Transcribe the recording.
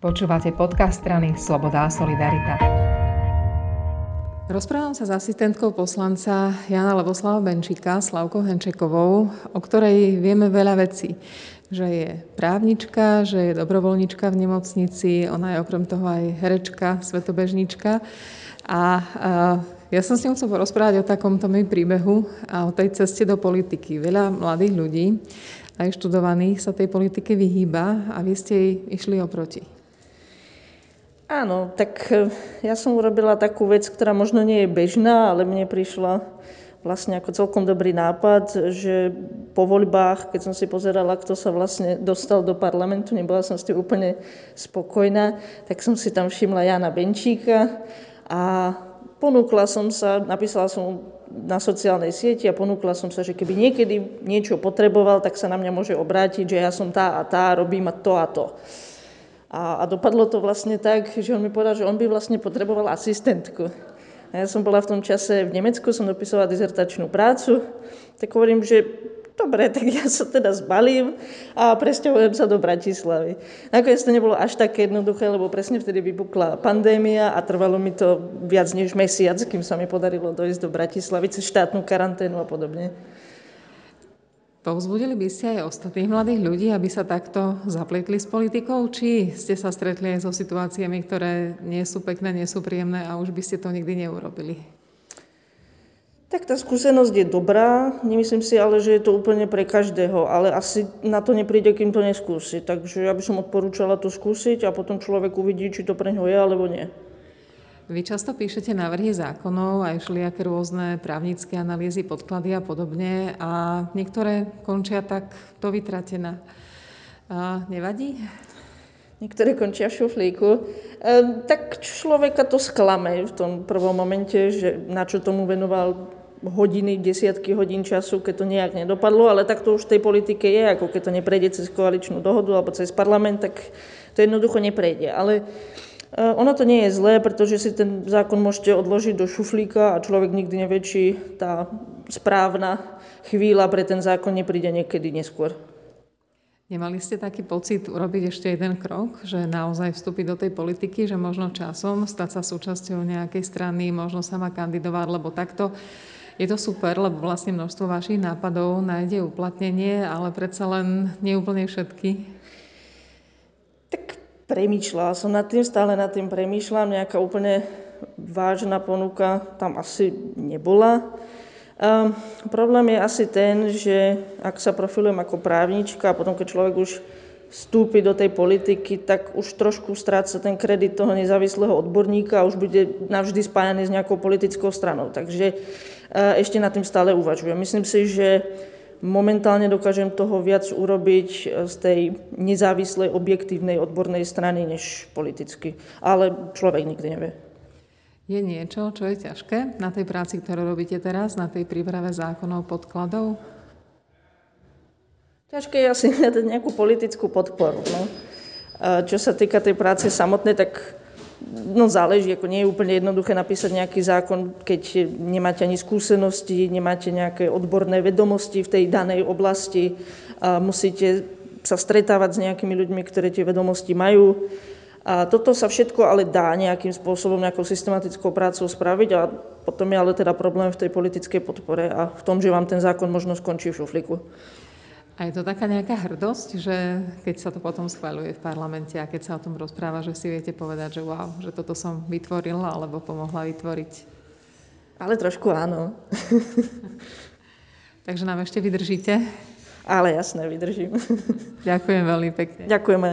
Počúvate podcast strany Sloboda a Solidarita. Rozprávam sa s asistentkou poslanca Jana Levoslava Benčíka, Slavkou Henčekovou, o ktorej vieme veľa vecí. Že je právnička, že je dobrovoľnička v nemocnici, ona je okrem toho aj herečka, svetobežnička. A, a ja som s ňou chcel porozprávať o takomto mým príbehu a o tej ceste do politiky. Veľa mladých ľudí, aj študovaných, sa tej politike vyhýba a vy ste jej išli oproti. Áno, tak e, ja som urobila takú vec, ktorá možno nie je bežná, ale mne prišla vlastne ako celkom dobrý nápad, že po voľbách, keď som si pozerala, kto sa vlastne dostal do parlamentu, nebola som s tým úplne spokojná, tak som si tam všimla Jana Benčíka a ponúkla som sa, napísala som na sociálnej sieti a ponúkla som sa, že keby niekedy niečo potreboval, tak sa na mňa môže obrátiť, že ja som tá a tá, robím to a to. A, a dopadlo to vlastne tak, že on mi povedal, že on by vlastne potreboval asistentku. A ja som bola v tom čase v Nemecku, som dopisovala dizertačnú prácu, tak hovorím, že dobre, tak ja sa teda zbalím a presťahujem sa do Bratislavy. Nakoniec to nebolo až také jednoduché, lebo presne vtedy vypukla pandémia a trvalo mi to viac než mesiac, kým sa mi podarilo dojsť do Bratislavy cez štátnu karanténu a podobne. Povzbudili by ste aj ostatných mladých ľudí, aby sa takto zapletli s politikou, či ste sa stretli aj so situáciami, ktoré nie sú pekné, nie sú príjemné a už by ste to nikdy neurobili? Tak tá skúsenosť je dobrá, nemyslím si ale, že je to úplne pre každého, ale asi na to nepríde, kým to neskúsi. Takže ja by som odporúčala to skúsiť a potom človek uvidí, či to pre ňo je alebo nie. Vy často píšete návrhy zákonov, aj všelijaké rôzne právnické analýzy, podklady a podobne a niektoré končia tak to vytratená. A nevadí? Niektoré končia v šuflíku. E, tak človeka to sklame v tom prvom momente, že na čo tomu venoval hodiny, desiatky hodín času, keď to nejak nedopadlo, ale tak to už v tej politike je, ako keď to neprejde cez koaličnú dohodu alebo cez parlament, tak to jednoducho neprejde. Ale ono to nie je zlé, pretože si ten zákon môžete odložiť do šuflíka a človek nikdy nevie, či tá správna chvíľa pre ten zákon nepríde niekedy neskôr. Nemali ste taký pocit urobiť ešte jeden krok, že naozaj vstúpiť do tej politiky, že možno časom stať sa súčasťou nejakej strany, možno sama kandidovať, lebo takto je to super, lebo vlastne množstvo vašich nápadov nájde uplatnenie, ale predsa len neúplne všetky premýšľala som nad tým, stále nad tým premýšľam, nejaká úplne vážna ponuka tam asi nebola. Um, problém je asi ten, že ak sa profilujem ako právnička a potom, keď človek už vstúpi do tej politiky, tak už trošku stráca ten kredit toho nezávislého odborníka a už bude navždy spájaný s nejakou politickou stranou. Takže uh, ešte nad tým stále uvažujem. Myslím si, že Momentálne dokážem toho viac urobiť e, z tej nezávislej, objektívnej, odbornej strany, než politicky. Ale človek nikdy nevie. Je niečo, čo je ťažké na tej práci, ktorú robíte teraz, na tej príprave zákonov, podkladov? Ťažké je asi hľadať nejakú politickú podporu. No. Čo sa týka tej práce samotnej, tak No záleží, ako nie je úplne jednoduché napísať nejaký zákon, keď nemáte ani skúsenosti, nemáte nejaké odborné vedomosti v tej danej oblasti a musíte sa stretávať s nejakými ľuďmi, ktoré tie vedomosti majú. A toto sa všetko ale dá nejakým spôsobom, nejakou systematickou prácou spraviť a potom je ale teda problém v tej politickej podpore a v tom, že vám ten zákon možno skončí v šuflíku. A je to taká nejaká hrdosť, že keď sa to potom schváľuje v parlamente a keď sa o tom rozpráva, že si viete povedať, že wow, že toto som vytvorila alebo pomohla vytvoriť? Ale trošku áno. Takže nám ešte vydržíte? Ale jasné, vydržím. Ďakujem veľmi pekne. Ďakujeme.